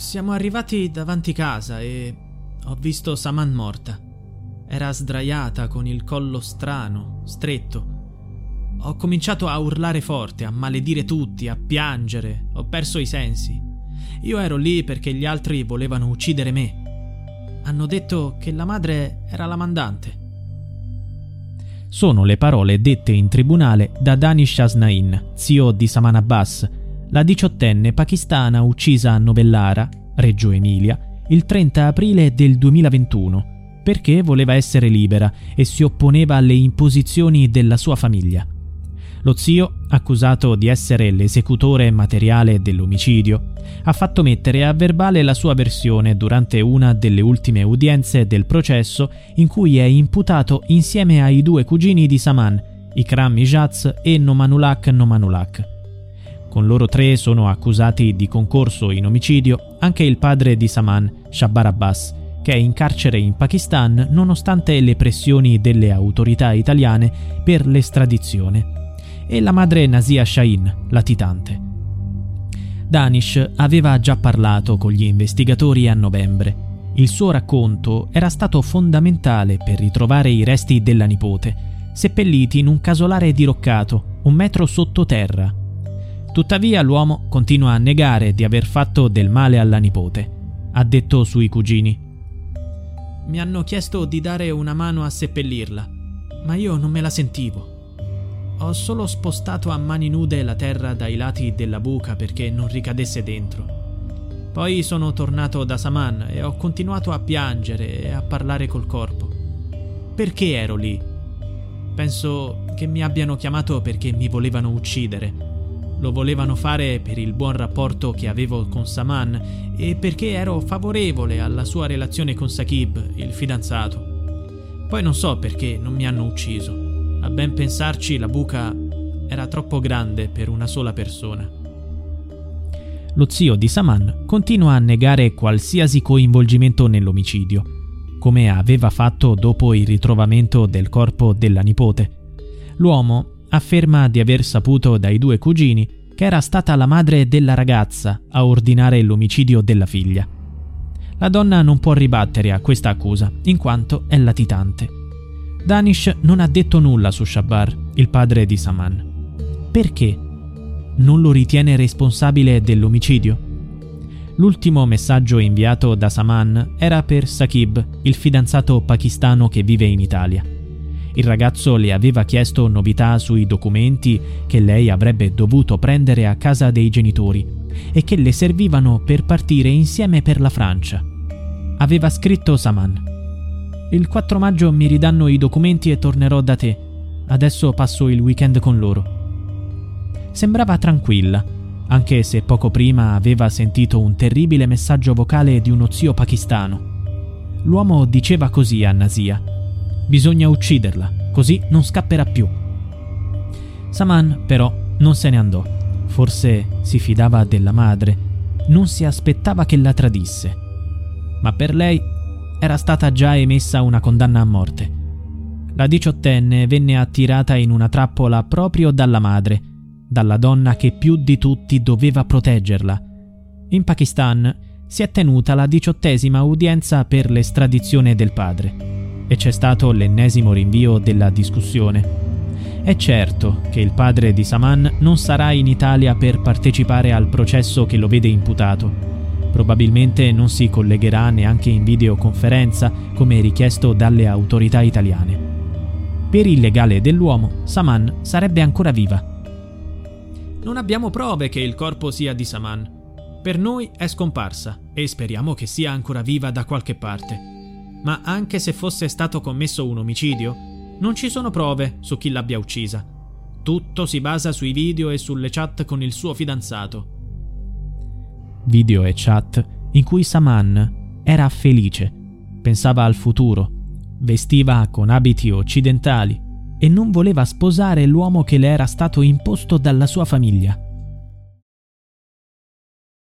Siamo arrivati davanti casa e ho visto Saman morta. Era sdraiata con il collo strano, stretto. Ho cominciato a urlare forte, a maledire tutti, a piangere. Ho perso i sensi. Io ero lì perché gli altri volevano uccidere me. Hanno detto che la madre era la mandante. Sono le parole dette in tribunale da Danish Asnain, zio di Saman Abbas, la diciottenne pakistana uccisa a Novellara, Reggio Emilia, il 30 aprile del 2021, perché voleva essere libera e si opponeva alle imposizioni della sua famiglia. Lo zio, accusato di essere l'esecutore materiale dell'omicidio, ha fatto mettere a verbale la sua versione durante una delle ultime udienze del processo in cui è imputato insieme ai due cugini di Saman, Ikram Ijaz e Nomanulak Nomanulak. Con loro tre sono accusati di concorso in omicidio anche il padre di Saman, Shabbar Abbas, che è in carcere in Pakistan nonostante le pressioni delle autorità italiane per l'estradizione e la madre Nasia Shahin, latitante. Danish aveva già parlato con gli investigatori a novembre. Il suo racconto era stato fondamentale per ritrovare i resti della nipote, seppelliti in un casolare diroccato, un metro sottoterra. Tuttavia l'uomo continua a negare di aver fatto del male alla nipote. Ha detto sui cugini. Mi hanno chiesto di dare una mano a seppellirla, ma io non me la sentivo. Ho solo spostato a mani nude la terra dai lati della buca perché non ricadesse dentro. Poi sono tornato da Saman e ho continuato a piangere e a parlare col corpo. Perché ero lì? Penso che mi abbiano chiamato perché mi volevano uccidere. Lo volevano fare per il buon rapporto che avevo con Saman e perché ero favorevole alla sua relazione con Sakib, il fidanzato. Poi non so perché non mi hanno ucciso. A ben pensarci, la buca era troppo grande per una sola persona. Lo zio di Saman continua a negare qualsiasi coinvolgimento nell'omicidio, come aveva fatto dopo il ritrovamento del corpo della nipote. L'uomo afferma di aver saputo dai due cugini che era stata la madre della ragazza a ordinare l'omicidio della figlia. La donna non può ribattere a questa accusa, in quanto è latitante. Danish non ha detto nulla su Shabar, il padre di Saman. Perché? Non lo ritiene responsabile dell'omicidio? L'ultimo messaggio inviato da Saman era per Sakib, il fidanzato pakistano che vive in Italia. Il ragazzo le aveva chiesto novità sui documenti che lei avrebbe dovuto prendere a casa dei genitori e che le servivano per partire insieme per la Francia. Aveva scritto Saman. Il 4 maggio mi ridanno i documenti e tornerò da te. Adesso passo il weekend con loro. Sembrava tranquilla, anche se poco prima aveva sentito un terribile messaggio vocale di uno zio pakistano. L'uomo diceva così a Nasia. Bisogna ucciderla, così non scapperà più. Saman, però, non se ne andò. Forse si fidava della madre. Non si aspettava che la tradisse. Ma per lei era stata già emessa una condanna a morte. La diciottenne venne attirata in una trappola proprio dalla madre, dalla donna che più di tutti doveva proteggerla. In Pakistan si è tenuta la diciottesima udienza per l'estradizione del padre e c'è stato l'ennesimo rinvio della discussione. È certo che il padre di Saman non sarà in Italia per partecipare al processo che lo vede imputato Probabilmente non si collegherà neanche in videoconferenza come richiesto dalle autorità italiane. Per il legale dell'uomo, Saman sarebbe ancora viva. Non abbiamo prove che il corpo sia di Saman. Per noi è scomparsa e speriamo che sia ancora viva da qualche parte. Ma anche se fosse stato commesso un omicidio, non ci sono prove su chi l'abbia uccisa. Tutto si basa sui video e sulle chat con il suo fidanzato. Video e chat in cui Saman era felice, pensava al futuro, vestiva con abiti occidentali e non voleva sposare l'uomo che le era stato imposto dalla sua famiglia.